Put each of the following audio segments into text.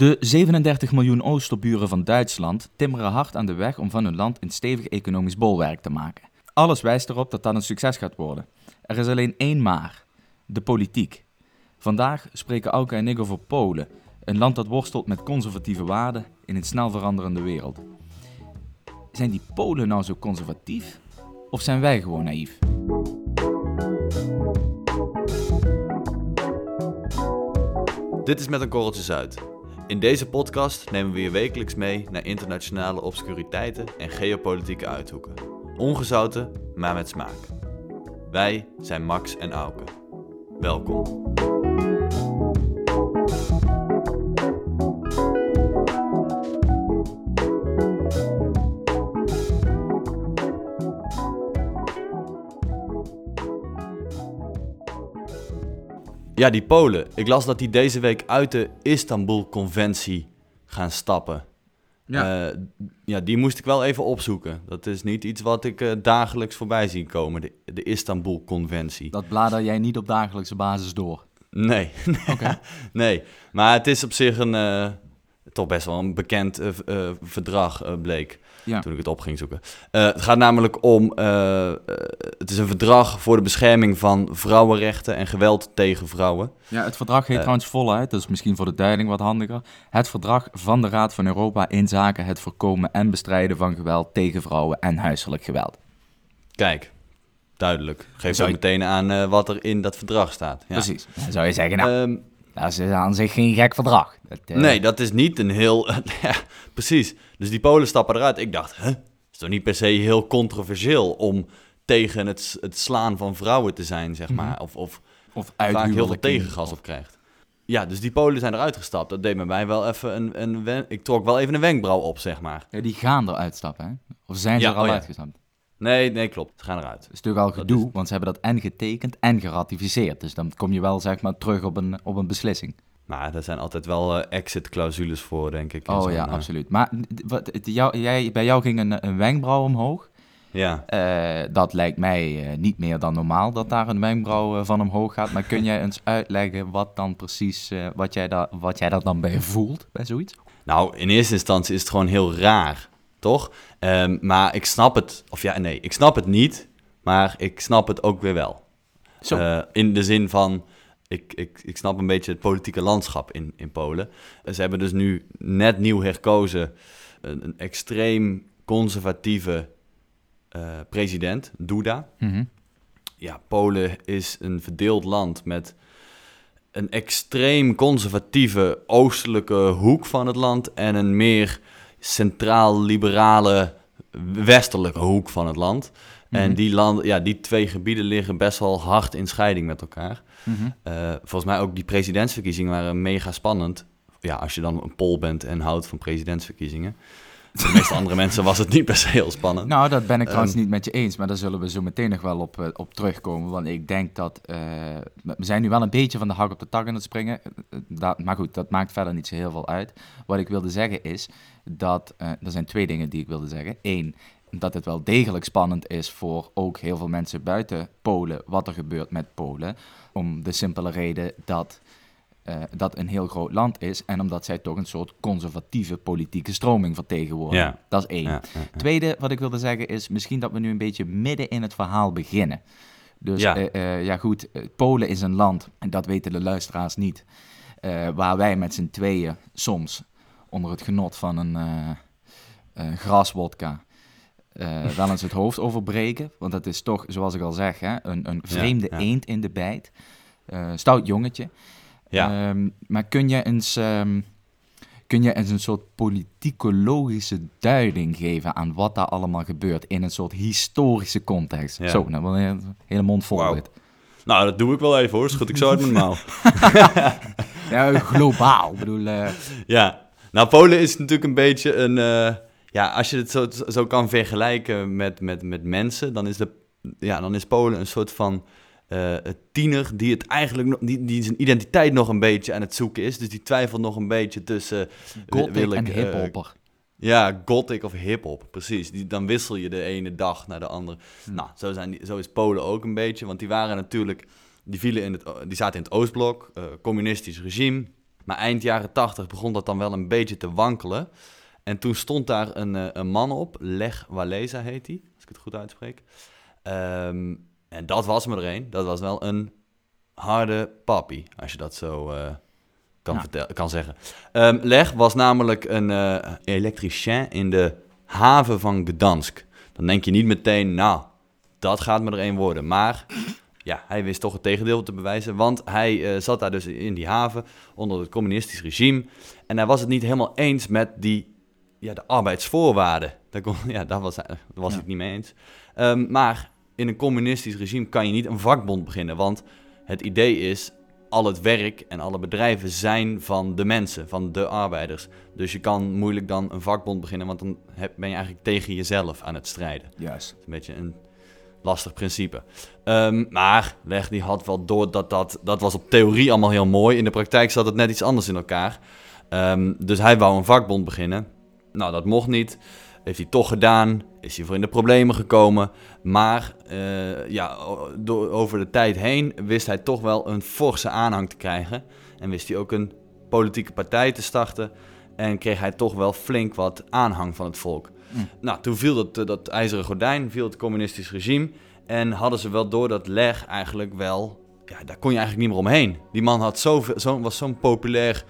De 37 miljoen Oosterburen van Duitsland timmeren hard aan de weg om van hun land een stevig economisch bolwerk te maken. Alles wijst erop dat dat een succes gaat worden. Er is alleen één maar: de politiek. Vandaag spreken Auke en ik over Polen, een land dat worstelt met conservatieve waarden in een snel veranderende wereld. Zijn die Polen nou zo conservatief? Of zijn wij gewoon naïef? Dit is met een korreltje zout. In deze podcast nemen we je wekelijks mee naar internationale obscuriteiten en geopolitieke uithoeken. Ongezouten, maar met smaak. Wij zijn Max en Auke. Welkom. Ja, die Polen. Ik las dat die deze week uit de Istanbul-conventie gaan stappen. Ja. Eh, ja, die moest ik wel even opzoeken. Dat is niet iets wat ik eh, dagelijks voorbij zie komen, de, de Istanbul-conventie. Dat blader jij niet op dagelijkse basis door. Nee, nee. Maar het is op zich een, eh, toch best wel een bekend verdrag, bleek. Ja. Toen ik het op ging zoeken. Eh, het gaat namelijk om, eh, eh, het is een verdrag voor de bescherming van vrouwenrechten en geweld tegen vrouwen. Ja, het verdrag heet trouwens voluit, dat is misschien voor de duiding wat handiger. Het verdrag van de Raad van Europa in zaken het voorkomen en bestrijden van geweld tegen vrouwen en huiselijk geweld. Kijk, duidelijk. Geef ook je- meteen aan wat er in dat verdrag staat. Ja. Precies. Dan zou je zeggen, nou, Ehm, dat is aan zich geen gek verdrag. Dat, eh, nee, dat is niet een heel... ja, precies. Dus die Polen stappen eruit. Ik dacht, hè? is toch niet per se heel controversieel om tegen het, het slaan van vrouwen te zijn, zeg maar. Of, of Of vaak heel veel tegengas op krijgt. Ja, dus die Polen zijn eruit gestapt. Dat deed met mij wel even een... een ik trok wel even een wenkbrauw op, zeg maar. Ja, die gaan eruit stappen, hè? Of zijn ze Ja, er al oh ja. Nee, nee, klopt. Ze gaan eruit. Dat is natuurlijk al Dat gedoe, want ze hebben dat en getekend en geratificeerd. Dus dan kom je wel, zeg maar, terug op een, op een beslissing. Maar er zijn altijd wel eh, exit-clausules voor, denk ik. Oh ja, eh, absoluut. Maar wat, jou, jij, bij jou ging een, een wenkbrauw omhoog. Ja. Eh, dat lijkt mij niet meer dan normaal dat daar een wenkbrauw van omhoog gaat. Maar kun jij eens uitleggen wat dan precies, wat, jij daar, wat jij daar dan bij voelt, bij zoiets? Nou, in eerste instantie is het gewoon heel raar, toch? Ehm, maar ik snap het, of ja, nee, ik snap het niet, maar ik snap het ook weer wel. Zo. Eh, in de zin van, ik, ik, ik snap een beetje het politieke landschap in, in Polen. Ze hebben dus nu net nieuw herkozen een, een extreem conservatieve eh, president, Duda. Mhm. Ja, Polen is een verdeeld land met een extreem conservatieve oostelijke hoek van het land en een meer centraal-liberale westelijke hoek van het land. En Mhm. die, land, ja, die twee gebieden liggen best wel hard in scheiding met elkaar. Mhm. Eh, volgens mij ook die presidentsverkiezingen waren mega spannend. Ja, als je dan een Pool bent en houdt van presidentsverkiezingen. De meeste andere mensen was het niet per se heel spannend. Nou, dat ben ik trouwens Ehm. niet met je eens, maar daar zullen we zo meteen nog wel op, eh, op terugkomen. Want ik denk dat, eh, we zijn nu wel een beetje van de hak op de tak aan het springen. Eh, dat, maar goed, dat maakt verder niet zo heel veel uit. Wat ik wilde zeggen is dat, er zijn twee dingen die ik wilde zeggen. Eén, dat het wel degelijk spannend is voor ook heel veel mensen buiten Polen wat er gebeurt met Polen. Om de simpele reden dat eh, dat een heel groot land is en omdat zij toch een soort conservatieve politieke stroming vertegenwoordigen. Ja. Dat is één. Ja, ja, ja. Tweede wat ik wilde zeggen is misschien dat we nu een beetje midden in het verhaal beginnen. Dus Ja. ja, ja goed, Polen is een land, en dat weten de luisteraars niet, waar wij met z'n tweeën soms onder het genot van een graswodka wel eens het hoofd overbreken. Want dat is toch, zoals ik al zeg, hè, een, een vreemde eend in de bijt. Stout jongetje. Ja. Ehm, maar kun je eens... ehm, Kun je eens een soort politicologische duiding geven aan wat daar allemaal gebeurt in een soort historische context? Ja. Zo, nou, een hele mond vol dit. Nou, dat doe ik wel even hoor. Schud ik zo uit mijn mouw. Ja, globaal. bedoel, eh, Ja, nou Polen is natuurlijk een beetje een... eh, ja, als je het zo, zo kan vergelijken met, met, met mensen, dan is, de, ja, dan is Polen een soort van eh, tiener die het eigenlijk nog, die, die zijn identiteit nog een beetje aan het zoeken is. Dus die twijfelt nog een beetje tussen... eh, gothic wil ik, en eh, hiphopper. Ja, gothic of hip-hop, precies. Die, dan wissel je de ene dag naar de andere. Hm. Nou, zo, zijn die, zo is Polen ook een beetje. Want die waren natuurlijk, die, vielen in het, die zaten in het Oostblok, communistisch regime. Maar eind jaren 80 begon dat dan wel een beetje te wankelen. En toen stond daar een, een man op, Leg Walesa heet hij, als ik het goed uitspreek. Ehm, en dat was me er een. Dat was wel een harde papi, als je dat zo eh, kan, Ja. vertel- kan zeggen. Ehm, Leg was namelijk een eh elektricien in de haven van Gdansk. Dan denk je niet meteen, nou, dat gaat me er een worden. Maar ja, hij wist toch het tegendeel te bewijzen. Want hij eh, zat daar dus in die haven onder het communistisch regime. En hij was het niet helemaal eens met die, ja, de arbeidsvoorwaarden. Daar, kon, ja, daar was, daar was Ja. het niet mee eens. Ehm, maar in een communistisch regime kan je niet een vakbond beginnen. Want het idee is, al het werk en alle bedrijven zijn van de mensen, van de arbeiders. Dus je kan moeilijk dan een vakbond beginnen, want dan heb, ben je eigenlijk tegen jezelf aan het strijden. Juist. Een beetje een lastig principe. Ehm, maar Leg die had wel door dat dat... Dat was op theorie allemaal heel mooi. In de praktijk zat het net iets anders in elkaar. Ehm, dus hij wou een vakbond beginnen. Nou, dat mocht niet. Heeft hij toch gedaan. Is hij voor in de problemen gekomen. Maar eh, ja, door, over de tijd heen wist hij toch wel een forse aanhang te krijgen. En wist hij ook een politieke partij te starten. En kreeg hij toch wel flink wat aanhang van het volk. Mm. Nou, toen viel dat, eh, dat ijzeren gordijn, viel het communistisch regime. En hadden ze wel door dat Leg eigenlijk wel... Ja, daar kon je eigenlijk niet meer omheen. Die man had zoveel, zo, was zo'n populair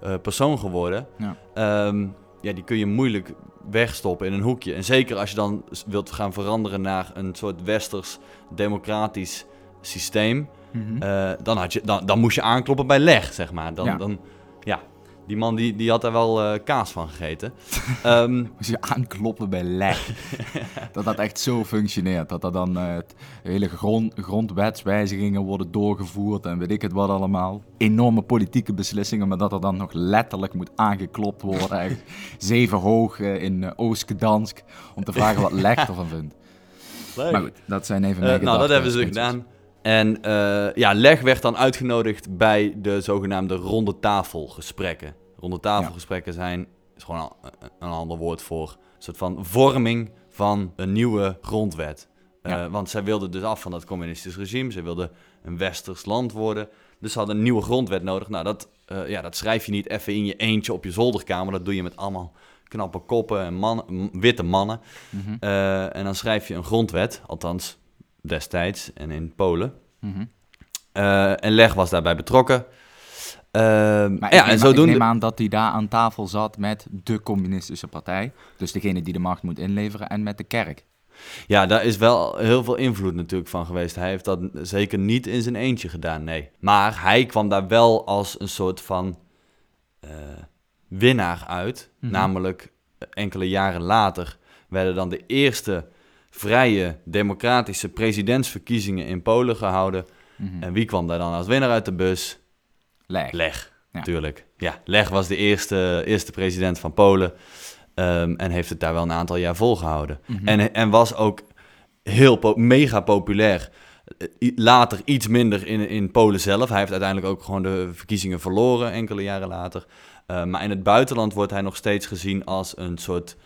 eh, persoon geworden. Ja. Ehm, ja, die kun je moeilijk wegstoppen in een hoekje. En zeker als je dan wilt gaan veranderen naar een soort westers democratisch systeem. Mhm. eh, dan, had je, dan, dan moest je aankloppen bij Leg, zeg maar. Dan, Ja. dan, ja, die man die, die had daar wel eh, kaas van gegeten. Ehm, Moest je aankloppen bij leg. dat dat echt zo functioneert. Dat er dan het hele grond, grondwetswijzigingen worden doorgevoerd en weet ik het wat allemaal. Enorme politieke beslissingen, maar dat er dan nog letterlijk moet aangeklopt worden. Echt zeven hoog eh, in Oost-Gdansk. Om te vragen wat leg ervan vindt. Maar goed, dat zijn even mijn nou, dat hebben ze gedaan. En eh, ja, Leg werd dan uitgenodigd bij de zogenaamde ronde tafelgesprekken. Ronde tafelgesprekken zijn, is gewoon al- een, een ander woord voor een soort van vorming van een nieuwe grondwet. Eh, Ja. Want zij wilden dus af van dat communistisch regime. Ze wilden een westers land worden. Dus ze hadden een nieuwe grondwet nodig. Nou, dat, eh, ja, dat schrijf je niet even in je eentje op je zolderkamer. Dat doe je met allemaal knappe koppen en mannen, witte mannen. Mhm, Eh, en dan schrijf je een grondwet, althans destijds en in Polen. mhm. Eh, en Leg was daarbij betrokken. Eh, Maar ja, en zodoende... ik neem aan dat hij daar aan tafel zat met de communistische partij. Dus degene die de macht moet inleveren en met de kerk. Ja, daar is wel heel veel invloed natuurlijk van geweest. Hij heeft dat zeker niet in zijn eentje gedaan, nee. Maar hij kwam daar wel als een soort van eh, winnaar uit. Mhm. Namelijk eh, enkele jaren later werden dan de eerste vrije democratische presidentsverkiezingen in Polen gehouden. Mhm. En wie kwam daar dan als winnaar uit de bus? Leg. Leg, natuurlijk. Ja, Leg was de eerste, eerste president van Polen. ehm, en heeft het daar wel een aantal jaar volgehouden. Mhm. En, en was ook heel po- mega populair. Later iets minder in, in Polen zelf. Hij heeft uiteindelijk ook gewoon de verkiezingen verloren, enkele jaren later. Eh, maar in het buitenland wordt hij nog steeds gezien als een soort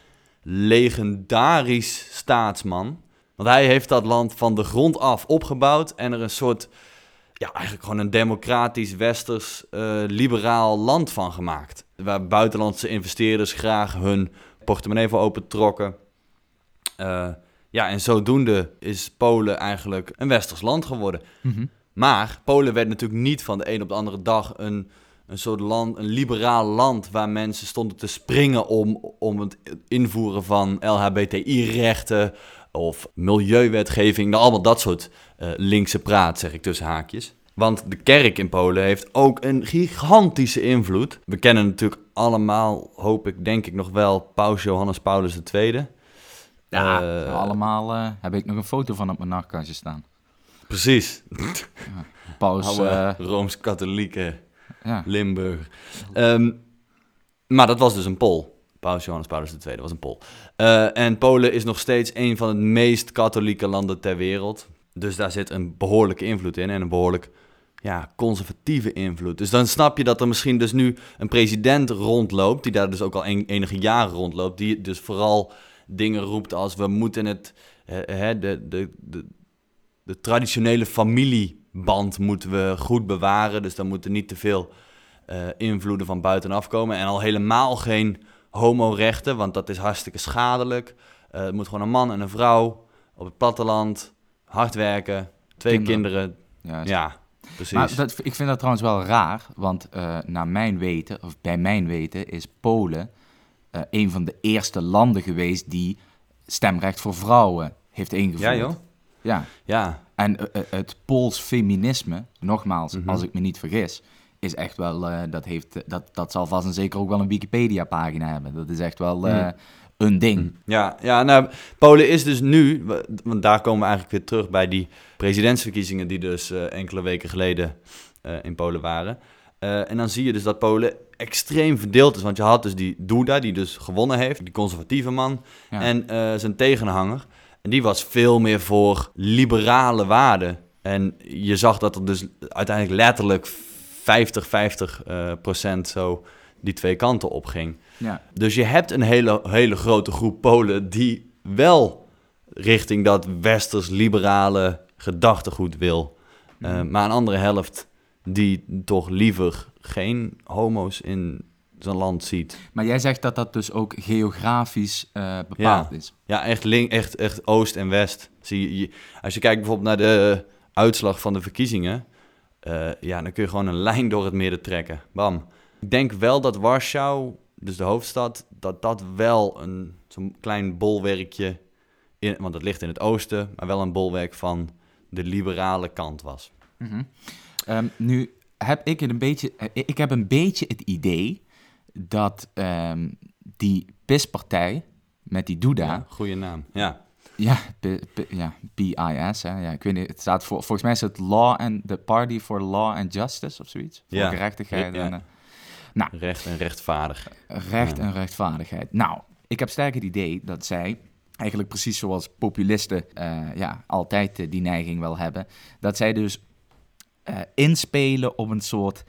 legendarisch staatsman. Want hij heeft dat land van de grond af opgebouwd en er een soort, ja, eigenlijk gewoon een democratisch, westers, eh, liberaal land van gemaakt. Waar buitenlandse investeerders graag hun portemonnee voor opentrokken. Eh ja, en zodoende is Polen eigenlijk een westers land geworden. Mhm. Maar Polen werd natuurlijk niet van de een op de andere dag een, een soort land, een liberaal land waar mensen stonden te springen om, om het invoeren van LHBTI-rechten of milieuwetgeving, nou, allemaal dat soort eh, linkse praat, zeg ik tussen haakjes. Want de kerk in Polen heeft ook een gigantische invloed. We kennen natuurlijk allemaal, hoop ik, denk ik nog wel, Paus Johannes Paulus II. Ja, Eh, allemaal eh, heb ik nog een foto van op mijn nachtkastje staan. Precies. Paus, Oude Rooms-Katholieke ja. Limburg. Ehm, maar dat was dus een Pool. Paus Johannes Paulus II was een Pool. Eh, en Polen is nog steeds een van de meest katholieke landen ter wereld. Dus daar zit een behoorlijke invloed in en een behoorlijk ja, conservatieve invloed. Dus dan snap je dat er misschien dus nu een president rondloopt, die daar dus ook al en- enige jaren rondloopt, die dus vooral dingen roept als we moeten het, de, de, de, de traditionele familieband moeten we goed bewaren. Dus dan moeten niet te veel eh, invloeden van buitenaf komen. En al helemaal geen homorechten, want dat is hartstikke schadelijk. Eh, het moet gewoon een man en een vrouw op het platteland, hard werken, twee kinderen. Ja, Ja, precies. Maar dat, ik vind dat trouwens wel raar, want eh, naar mijn weten, of bij mijn weten, is Polen een van de eerste landen geweest die stemrecht voor vrouwen heeft ingevoerd. ja, joh. Ja, Ja, en eh, eh, het Pools feminisme, nogmaals, Mhm. als ik me niet vergis, is echt wel, eh, dat, heeft, dat, dat zal vast en zeker ook wel een Wikipedia-pagina hebben. Dat is echt wel Mhm. een ding. Ja, ja nou, Polen is dus nu, want daar komen we eigenlijk weer terug bij die presidentsverkiezingen die dus enkele weken geleden in Polen waren. En dan zie je dus dat Polen extreem verdeeld is, want je had dus die Duda, die dus gewonnen heeft, die conservatieve man, Ja. en zijn tegenhanger. En die was veel meer voor liberale waarden. En je zag dat er dus uiteindelijk letterlijk 50, 50 eh, procent zo die twee kanten op ging. Ja. Dus je hebt een hele, hele grote groep Polen die wel richting dat westers-liberale gedachtegoed wil. Eh, Mhm. maar een andere helft die toch liever geen homo's in zijn land ziet. Maar jij zegt dat dat dus ook geografisch eh, bepaald is. Ja, echt, link, echt, echt oost en west. Zie je, als je kijkt bijvoorbeeld naar de uitslag van de verkiezingen, eh, ja, dan kun je gewoon een lijn door het midden trekken. Bam. Ik denk wel dat Warschau, dus de hoofdstad, dat dat wel een zo'n klein bolwerkje, in, want het ligt in het oosten, maar wel een bolwerk van de liberale kant was. Mhm. Ehm, nu heb ik het een beetje, eh, ik heb een beetje het idee dat ehm, die PIS-partij met die Duda, Ja, goede naam. Ja, ja, P- P- ja PIS, hè, ja, ik weet niet, het staat voor, volgens mij is het Law and the Party for Law and Justice of zoiets, voor Ja. gerechtigheid Ja. en eh, recht en rechtvaardig. recht Ja. en rechtvaardigheid. Nou, ik heb sterk het idee dat zij eigenlijk precies zoals populisten eh, ja, altijd eh, die neiging wel hebben, dat zij dus inspelen op een soort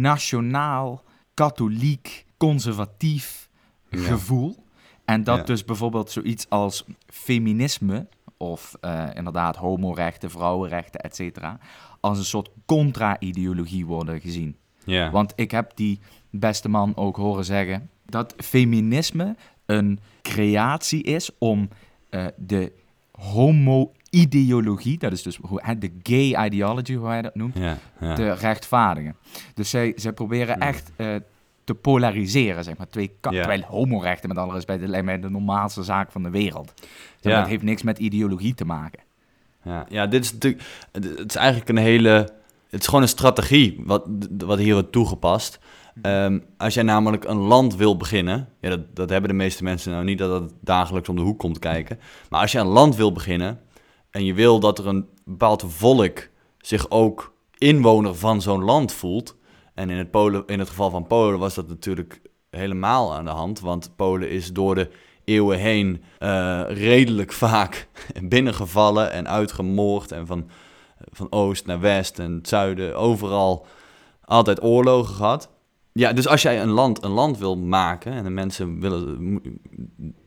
nationaal, katholiek, conservatief Ja. gevoel. En dat Ja. dus bijvoorbeeld zoiets als feminisme, of eh, inderdaad homorechten, vrouwenrechten, et cetera, als een soort contra-ideologie worden gezien. Ja. Want ik heb die beste man ook horen zeggen dat feminisme een creatie is om eh, de homo-ideologie, dat is dus hoe, de gay ideology, hoe hij dat noemt, ja, ja. te rechtvaardigen. Dus zij, zij proberen echt eh, te polariseren, zeg maar. Twee. Terwijl homorechten, met alle respect, lijkt mij de normaalste zaak van de wereld. Het heeft niks met ideologie te maken. Ja, ja, dit is natuurlijk. Het is eigenlijk een hele. Het is gewoon een strategie wat, wat hier wordt toegepast. Ehm, als jij namelijk een land wil beginnen. Ja, dat, dat hebben de meeste mensen nou niet dat het dagelijks om de hoek komt kijken. Maar als je een land wil beginnen. En je wil dat er een bepaald volk zich ook inwoner van zo'n land voelt. En in het, Polen, in het geval van Polen was dat natuurlijk helemaal aan de hand. Want Polen is door de eeuwen heen eh, redelijk vaak binnengevallen en uitgemoord. En van, van oost naar west en zuiden, overal altijd oorlogen gehad. Ja, dus als jij een land een land wil maken en de mensen willen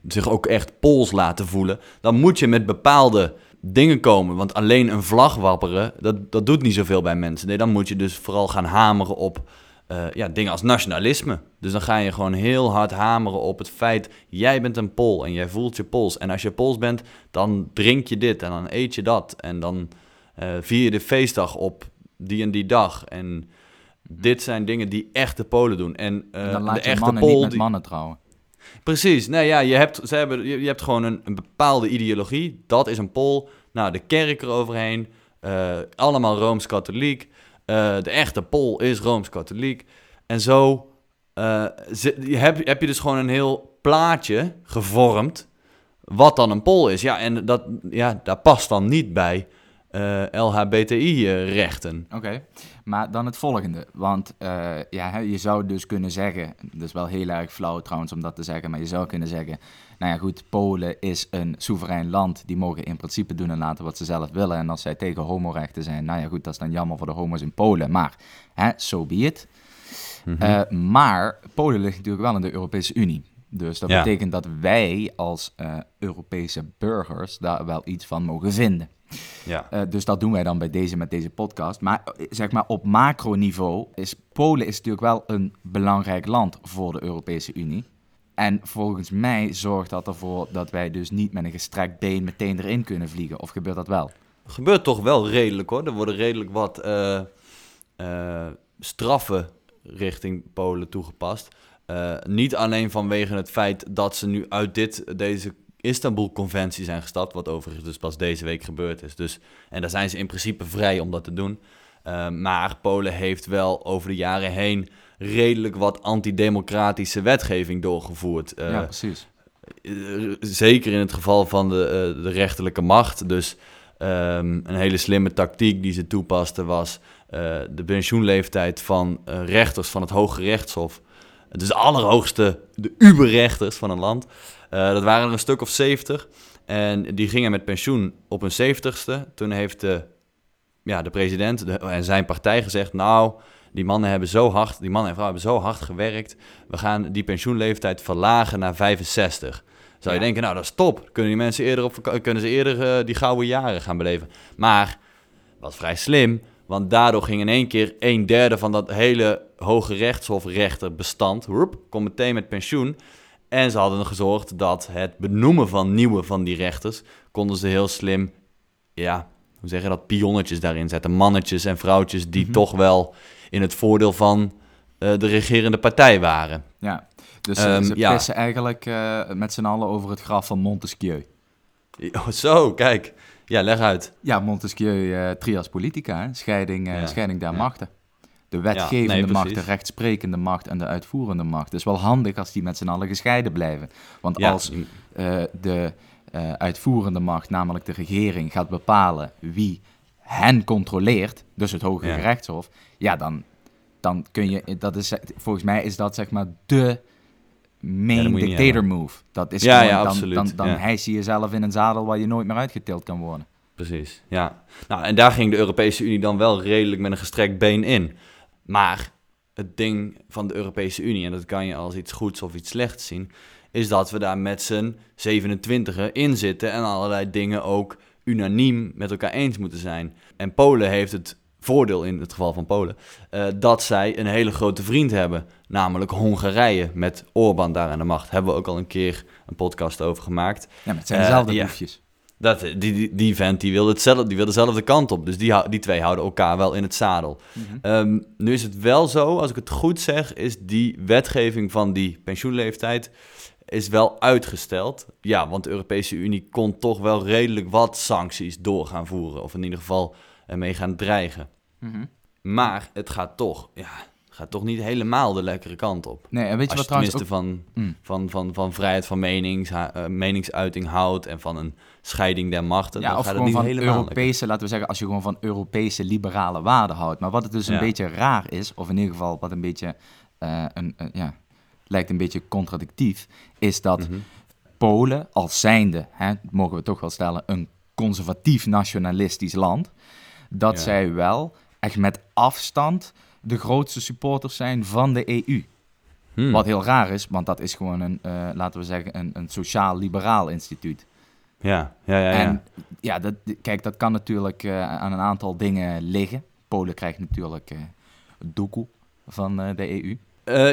zich ook echt Pools laten voelen, dan moet je met bepaalde dingen komen. Want alleen een vlag wapperen, dat, dat doet niet zoveel bij mensen. Nee, dan moet je dus vooral gaan hameren op eh, ja, dingen als nationalisme. Dus dan ga je gewoon heel hard hameren op het feit, jij bent een Pool en jij voelt je Pools. En als je Pools bent, dan drink je dit en dan eet je dat. En dan eh, vier je de feestdag op die en die dag. En dit zijn dingen die echte Polen doen. En, eh, En dan de laat je echte mannen Pool niet met mannen trouwen. Precies. Nee, ja, je hebt, ze hebben, je, hebt gewoon een, een bepaalde ideologie. Dat is een Pool. Nou, de kerk eroverheen. eh, allemaal Rooms-Katholiek. Eh, de echte Pool is Rooms-Katholiek. En zo eh, heb, heb je dus gewoon een heel plaatje gevormd. Wat dan een Pool is. Ja, en dat, ja, daar past dan niet bij eh, LHBTI-rechten. Oké, maar dan het volgende. Want eh, ja, je zou dus kunnen zeggen, dat is wel heel erg flauw trouwens om dat te zeggen, maar je zou kunnen zeggen, nou ja goed, Polen is een soeverein land, die mogen in principe doen en laten wat ze zelf willen. En als zij tegen homorechten zijn, nou ja goed, dat is dan jammer voor de homo's in Polen, maar hè, so be it. Mhm. Eh, maar Polen ligt natuurlijk wel in de Europese Unie. Dus dat Ja. betekent dat wij als Europese burgers daar wel iets van mogen vinden. Ja. Eh, dus dat doen wij dan bij deze met deze podcast. Maar eh, zeg maar op macroniveau is Polen is natuurlijk wel een belangrijk land voor de Europese Unie. En volgens mij zorgt dat ervoor dat wij dus niet met een gestrekt been meteen erin kunnen vliegen. Of gebeurt dat wel? Gebeurt toch wel redelijk hoor. Er worden redelijk wat eh, straffen richting Polen toegepast. Niet alleen vanwege het feit dat ze nu uit dit, deze Istanbul-conventie zijn gestapt, wat overigens dus pas deze week gebeurd is. Dus, en daar zijn ze in principe vrij om dat te doen. Uh, maar Polen heeft wel over de jaren heen redelijk wat antidemocratische wetgeving doorgevoerd. Uh, ja, precies. Zeker in het geval van de, de rechterlijke macht. Dus um, een hele slimme tactiek die ze toepasten was de pensioenleeftijd van rechters van het Hoge Rechtshof. Dus de allerhoogste, de uberrechters van een land. Uh, dat waren er een stuk of 70. En die gingen met pensioen op hun 70ste. Toen heeft de, ja, de president de, en zijn partij gezegd: Nou, die mannen hebben zo hard, die mannen en vrouwen hebben zo hard gewerkt. We gaan die pensioenleeftijd verlagen naar 65. Zou je denken, nou dat is top. Kunnen die mensen eerder, op, kunnen ze eerder uh, die gouden jaren gaan beleven. Maar, wat vrij slim, want daardoor ging in één keer een derde van dat hele hoge rechtshofrechterbestand, roep, kon meteen met pensioen. En ze hadden gezorgd dat het benoemen van nieuwe van die rechters, konden ze heel slim, ja, hoe zeg je dat, pionnetjes daarin zetten. Mannetjes en vrouwtjes die toch wel in het voordeel van uh, de regerende partij waren. Ja, dus um, ze ja. pissen eigenlijk uh, met z'n allen over het graf van Montesquieu. Oh, zo, kijk. Ja, leg uit. Ja, Montesquieu, uh, trias politica, hè? scheiding, uh, ja. scheiding der ja. machten. De wetgevende ja, nee, macht, de rechtsprekende macht en de uitvoerende macht. Het is wel handig als die met z'n allen gescheiden blijven. Want als uh, de uitvoerende macht, namelijk de regering, gaat bepalen wie hen controleert, dus het Hoge Gerechtshof, ja, dan, dan kun je, dat is, volgens mij is dat zeg maar de main ja, dictator move. Dat is gewoon, dan, absoluut. dan, dan hijs je jezelf in een zadel waar je nooit meer uitgetild kan worden. Precies, ja. Nou, en daar ging de Europese Unie dan wel redelijk met een gestrekt been in. Maar het ding van de Europese Unie, en dat kan je als iets goeds of iets slechts zien, is dat we daar met z'n 27 in zitten en allerlei dingen ook unaniem met elkaar eens moeten zijn. En Polen heeft het voordeel in het geval van Polen, uh, dat zij een hele grote vriend hebben, namelijk Hongarije met Orbán daar aan de macht. Hebben we ook al een keer een podcast over gemaakt. Ja, met zijn dezelfde uh, ja, Dat, die, die, die vent die wil, hetzelfde, die wil dezelfde kant op, dus die, die twee houden elkaar wel in het zadel. Mm -hmm. um, nu is het wel zo, als ik het goed zeg, is die wetgeving van die pensioenleeftijd is wel uitgesteld. Ja, want de Europese Unie kon toch wel redelijk wat sancties door gaan voeren, of in ieder geval ermee gaan dreigen. Mm -hmm. Maar het gaat toch, ja, gaat toch niet helemaal de lekkere kant op. Nee, en weet je Als wat je trouwens ook... van, Mm. van, van, van vrijheid van menings, uh, meningsuiting houdt en van een scheiding der machten, Ja, dan of gaat het niet van helemaal lekker. Europese, laten we zeggen, als je gewoon van Europese liberale waarden houdt. Maar wat het dus een beetje raar is, of in ieder geval wat een beetje, eh, een, een- ja, lijkt een beetje contradictief, is dat Mhm. Polen als zijnde, hè, mogen we toch wel stellen, een conservatief nationalistisch land, dat Ja. zij wel echt met afstand de grootste supporters zijn van de EU. Hmm. Wat heel raar is, want dat is gewoon een, eh, laten we zeggen, een, een sociaal-liberaal instituut. Ja, ja, ja. ja. En ja, dat, kijk, dat kan natuurlijk eh, aan een aantal dingen liggen. Polen krijgt natuurlijk eh doekoe van de EU.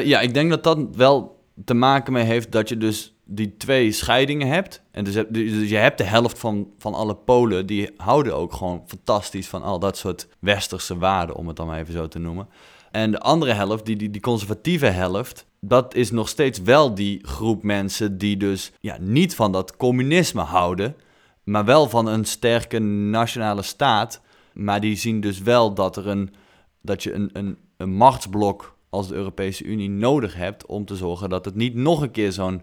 Ja, ik denk dat dat wel te maken mee heeft dat je dus die twee scheidingen hebt. En dus, dus je hebt de helft van, van alle Polen, die houden ook gewoon fantastisch van al dat soort westerse waarden, om het dan maar even zo te noemen. En de andere helft, die, die, die conservatieve helft, dat is nog steeds wel die groep mensen die dus ja, niet van dat communisme houden, maar wel van een sterke nationale staat. Maar die zien dus wel dat, er een, dat je een, een, een machtsblok als de Europese Unie nodig hebt om te zorgen dat het niet nog een keer zo'n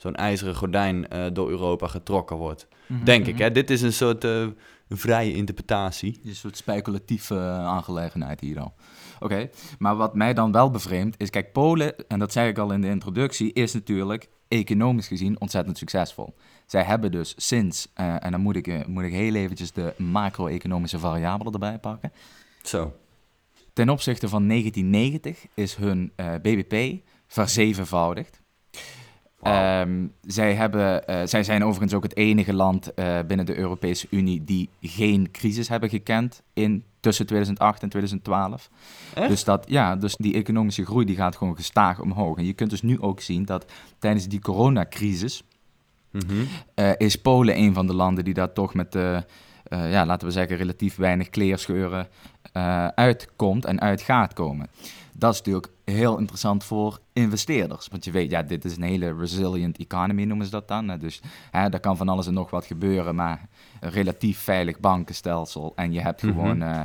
zo'n ijzeren gordijn eh, door Europa getrokken wordt. Denk ik, hè? Dit is een soort eh, vrije interpretatie. Een soort speculatieve eh, aangelegenheid hier al. Oké, maar wat mij dan wel bevreemdt is, kijk, Polen, en dat zei ik al in de introductie, is natuurlijk economisch gezien ontzettend succesvol. Zij hebben dus sinds, en dan moet ik, moet ik heel eventjes de macro-economische variabelen erbij pakken. Zo. Ten opzichte van 1990 is hun eh, BBP verzevenvoudigd. Ehm, zij, hebben, eh, zij zijn overigens ook het enige land eh, binnen de Europese Unie die geen crisis hebben gekend in tussen 2008 en 2012. Echt? Dus, dat, ja, dus die economische groei die gaat gewoon gestaag omhoog. En je kunt dus nu ook zien dat tijdens die coronacrisis Mhm. is Polen een van de landen die daar toch met, eh, ja, laten we zeggen, relatief weinig kleerscheuren eh, uitkomt en uit gaat komen. Dat is natuurlijk heel interessant voor investeerders. Want je weet, ja, dit is een hele resilient economy, noemen ze dat dan. Dus hè, daar kan van alles en nog wat gebeuren, maar een relatief veilig bankenstelsel. En je hebt Mhm. gewoon eh,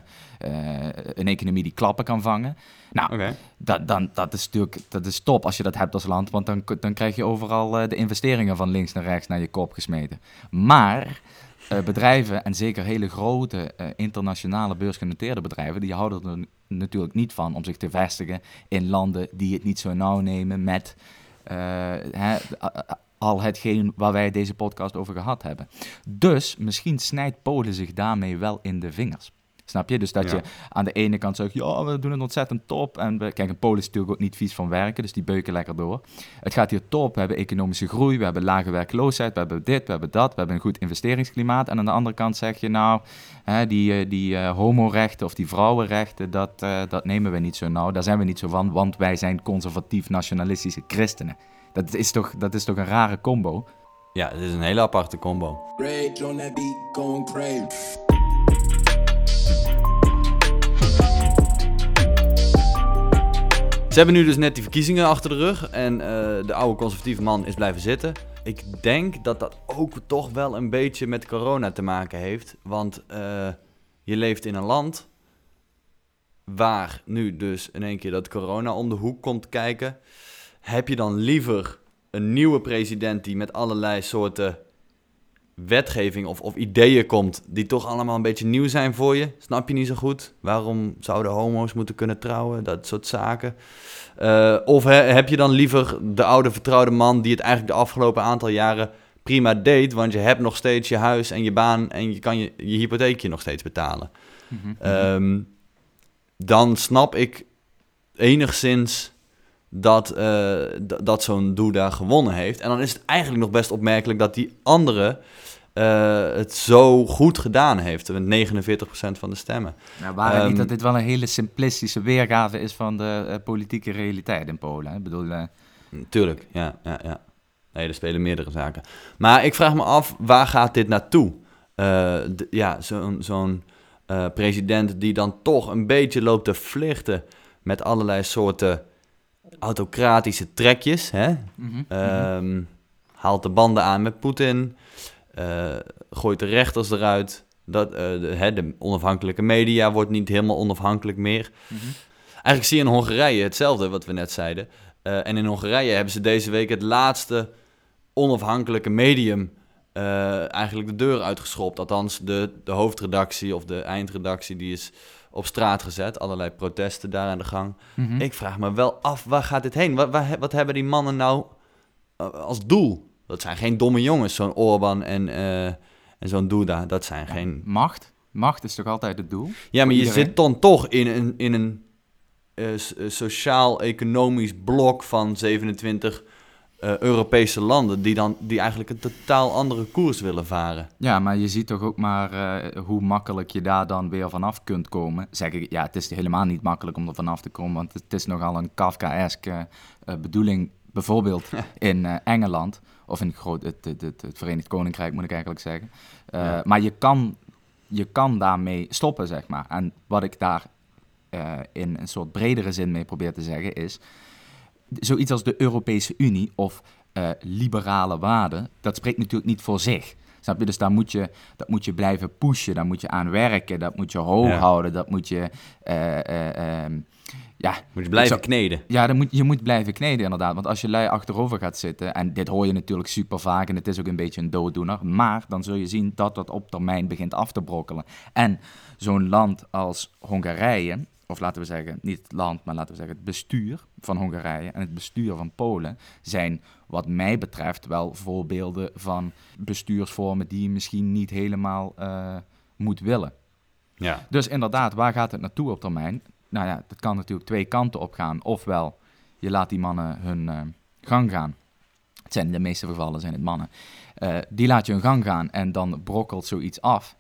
een economie die klappen kan vangen. Nou, dat, dan, dat is natuurlijk dat is top als je dat hebt als land, want dan, dan krijg je overal de investeringen van links naar rechts naar je kop gesmeten. Maar eh, bedrijven, en zeker hele grote eh, internationale beursgenoteerde bedrijven, die houden er natuurlijk niet van om zich te vestigen in landen die het niet zo nauw nemen met eh, hè, al hetgeen waar wij deze podcast over gehad hebben. Dus misschien snijdt Polen zich daarmee wel in de vingers. Snap je? Dus dat Ja. je aan de ene kant zegt, ja, we doen het ontzettend top. En we, kijk, een Polen is natuurlijk ook niet vies van werken, dus die beuken lekker door. Het gaat hier top, we hebben economische groei, we hebben lage werkloosheid, we hebben dit, we hebben dat, we hebben een goed investeringsklimaat. En aan de andere kant zeg je, nou, hè, die, eh, die eh, homorechten of die vrouwenrechten, dat, eh, dat nemen we niet zo nauw. Daar zijn we niet zo van, want wij zijn conservatief-nationalistische christenen. Dat is, toch, dat is toch een rare combo? Ja, het is een hele aparte combo. Ze hebben nu dus net die verkiezingen achter de rug en eh, de oude conservatieve man is blijven zitten. Ik denk dat dat ook toch wel een beetje met corona te maken heeft. Want eh, je leeft in een land waar nu dus in één keer dat corona om de hoek komt kijken. Heb je dan liever een nieuwe president die met allerlei soorten wetgeving of, of ideeën komt die toch allemaal een beetje nieuw zijn voor je? Snap je niet zo goed? Waarom zouden homo's moeten kunnen trouwen? Dat soort zaken. Eh, of he- heb je dan liever de oude vertrouwde man die het eigenlijk de afgelopen aantal jaren prima deed, want je hebt nog steeds je huis en je baan en je kan je, je hypotheekje nog steeds betalen. Ehm, dan snap ik enigszins dat, d- dat zo'n Duda gewonnen heeft. En dan is het eigenlijk nog best opmerkelijk dat die andere eh, het zo goed gedaan heeft. Met 49% van de stemmen. Nou, waren niet Ehm, dat dit wel een hele simplistische weergave is van de eh, politieke realiteit in Polen. hè? Ik bedoel, Tuurlijk, ja, ja, ja. Nee, er spelen meerdere zaken. Maar ik vraag me af, waar gaat dit naartoe? Ja, zo'n zo'n president die dan toch een beetje loopt te flirten met allerlei soorten autocratische trekjes. Hè? mhm. Ehm, haalt de banden aan met Poetin. eh, gooit de rechters eruit. Dat, eh, de, hè, de onafhankelijke media wordt niet helemaal onafhankelijk meer. Mhm. Eigenlijk zie je in Hongarije hetzelfde wat we net zeiden. Eh, en in Hongarije hebben ze deze week het laatste onafhankelijke medium eigenlijk de deur uitgeschopt. Althans, de, de hoofdredactie of de eindredactie die is op straat gezet. Allerlei protesten daar aan de gang. Mhm. Ik vraag me wel af, waar gaat dit heen? Wat, waar- wat hebben die mannen nou eh, als doel? Dat zijn geen domme jongens, zo'n Orban en, eh, en zo'n Duda. Dat zijn geen... Macht. Macht is toch altijd het doel? Ja, maar je iedereen? zit dan toch in een, in een eh, sociaal-economisch blok van 27 eh, Europese landen... Die, dan, die eigenlijk een totaal andere koers willen varen. Ja, maar je ziet toch ook maar eh, hoe makkelijk je daar dan weer vanaf kunt komen. Zeg ik, ja, het is helemaal niet makkelijk om er vanaf te komen, want het is nogal een Kafkaeske eh, bedoeling. Bijvoorbeeld in Engeland, of in groot, het, het, het, het Verenigd Koninkrijk moet ik eigenlijk zeggen. Ja. Maar je kan, je kan daarmee stoppen, zeg maar. En wat ik daar in een soort bredere zin mee probeer te zeggen is... Zoiets als de Europese Unie of eh, liberale waarden, dat spreekt natuurlijk niet voor zich. Snap je? Dus daar moet je, dat moet je blijven pushen, daar moet je aan werken, dat moet je hoog Ja. houden, dat moet je... eh, eh, ehm, ja, Moet je blijven kneden. ja, dan moet, je moet blijven kneden inderdaad. Want als je lui achterover gaat zitten, en dit hoor je natuurlijk super vaak en het is ook een beetje een dooddoener, maar dan zul je zien dat dat op termijn begint af te brokkelen. En zo'n land als Hongarije, of laten we zeggen, niet het land, maar laten we zeggen het bestuur van Hongarije en het bestuur van Polen, zijn wat mij betreft wel voorbeelden van bestuursvormen die je misschien niet helemaal eh, moet willen. Ja. Dus inderdaad, waar gaat het naartoe op termijn? Nou ja, dat kan natuurlijk twee kanten op gaan. Ofwel, je laat die mannen hun eh, gang gaan. Het zijn in de meeste gevallen zijn het mannen. Eh, die laat je hun gang gaan en dan brokkelt zoiets af.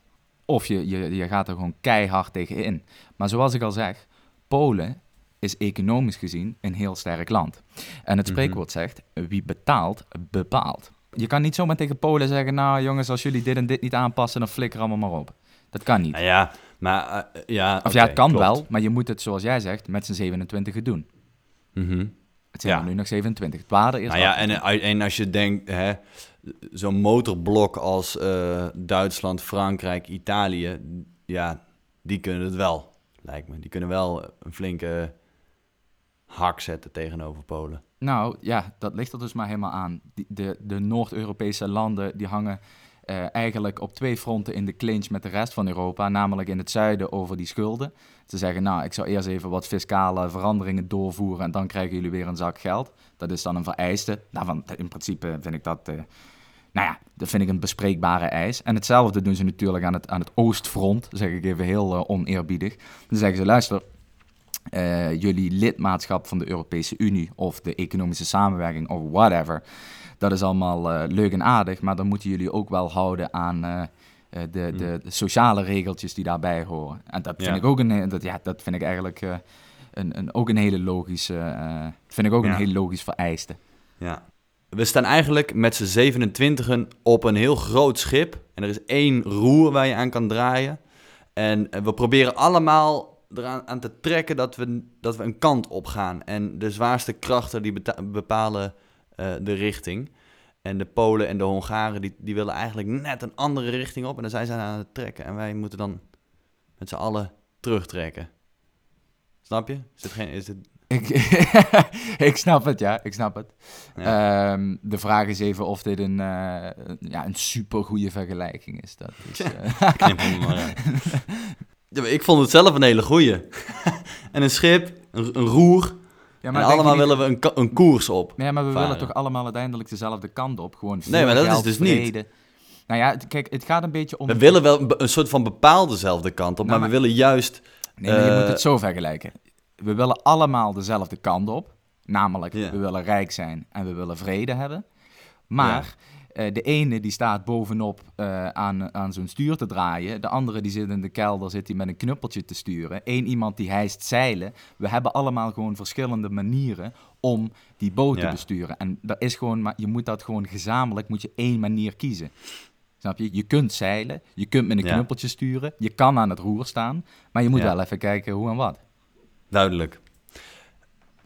Of je, je, je gaat er gewoon keihard tegen in. Maar zoals ik al zeg, Polen is economisch gezien een heel sterk land. En het Mhm. spreekwoord zegt, wie betaalt, bepaalt. Je kan niet zomaar tegen Polen zeggen, nou jongens, als jullie dit en dit niet aanpassen, dan flikker allemaal maar op. Dat kan niet. Nou ja, maar eh, ja... Of ja, het kan klopt. wel, maar je moet het, zoals jij zegt, met z'n 27 doen. Mhm. Het zijn Ja. er nu nog 27. Het waren er eerst Nou ja, en, en als je denkt, hè, zo'n motorblok als eh, Duitsland, Frankrijk, Italië, ja, die kunnen het wel, lijkt me. Die kunnen wel een flinke hak zetten tegenover Polen. Nou ja, dat ligt er dus maar helemaal aan. De, de Noord-Europese landen die hangen eh, eigenlijk op twee fronten in de clinch met de rest van Europa. Namelijk in het zuiden over die schulden. Ze zeggen, nou, ik zou eerst even wat fiscale veranderingen doorvoeren en dan krijgen jullie weer een zak geld. Dat is dan een vereiste. Daarvan, in principe vind ik dat, eh, nou ja, dat vind ik een bespreekbare eis. En hetzelfde doen ze natuurlijk aan het, aan het oostfront, zeg ik even heel eh, oneerbiedig. Dan zeggen ze, luister, eh, jullie lidmaatschap van de Europese Unie of de economische samenwerking of whatever. Dat is allemaal eh, leuk en aardig, maar dan moeten jullie ook wel houden aan eh, eh, de, de, de sociale regeltjes die daarbij horen. En dat vind Ja. ik ook een, dat, ja, dat vind ik eigenlijk een, een, ook een hele logische, eh, vind ik ook Ja. een heel logisch vereiste. Ja. We staan eigenlijk met z'n 27 op een heel groot schip. En er is één roer waar je aan kan draaien. En eh, we proberen allemaal eraan aan te trekken dat we, dat we een kant op gaan. En de zwaarste krachten die bepalen eh, de richting. En de Polen en de Hongaren die, die willen eigenlijk net een andere richting op. En dan zijn ze aan het trekken. En wij moeten dan met z'n allen terugtrekken. Snap je? Is het geen... Is het, Ik, ik snap het, ja, ik snap het. ja. Ehm, de vraag is even of dit een, eh, een- ja, een supergoeie vergelijking is. Dat is eh, maar. Ja, maar ik vond het zelf een hele goeie. en een schip, een, een roer. ja, en denk je allemaal niet- willen we een, een koers op. Nee, maar we varen. willen toch allemaal uiteindelijk dezelfde kant op. Gewoon Nee, maar dat is dus niet. Nou ja, kijk, het gaat een beetje om... We willen wel een, soort van bepaald dezelfde kant op, Nou, maar, maar- we willen juist... Nee, maar je eh, moet het zo vergelijken. We willen allemaal dezelfde kant op. Namelijk, we willen rijk zijn en we willen vrede hebben. Maar eh, de ene die staat bovenop eh, aan, aan zo'n stuur te draaien. De andere die zit in de kelder, zit hij met een knuppeltje te sturen. Eén iemand die hijst zeilen. We hebben allemaal gewoon verschillende manieren om die boot te besturen. En dat is gewoon, maar je moet dat gewoon gezamenlijk, moet je één manier kiezen. Snap je? Je kunt zeilen, je kunt met een knuppeltje sturen, je kan aan het roer staan, maar je moet wel even kijken hoe en wat. Duidelijk.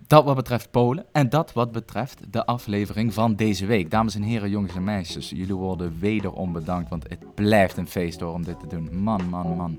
Dat wat betreft Polen en dat wat betreft de aflevering van deze week. Dames en heren, jongens en meisjes, jullie worden wederom bedankt, want het blijft een feest hoor om dit te doen. Man, man, man.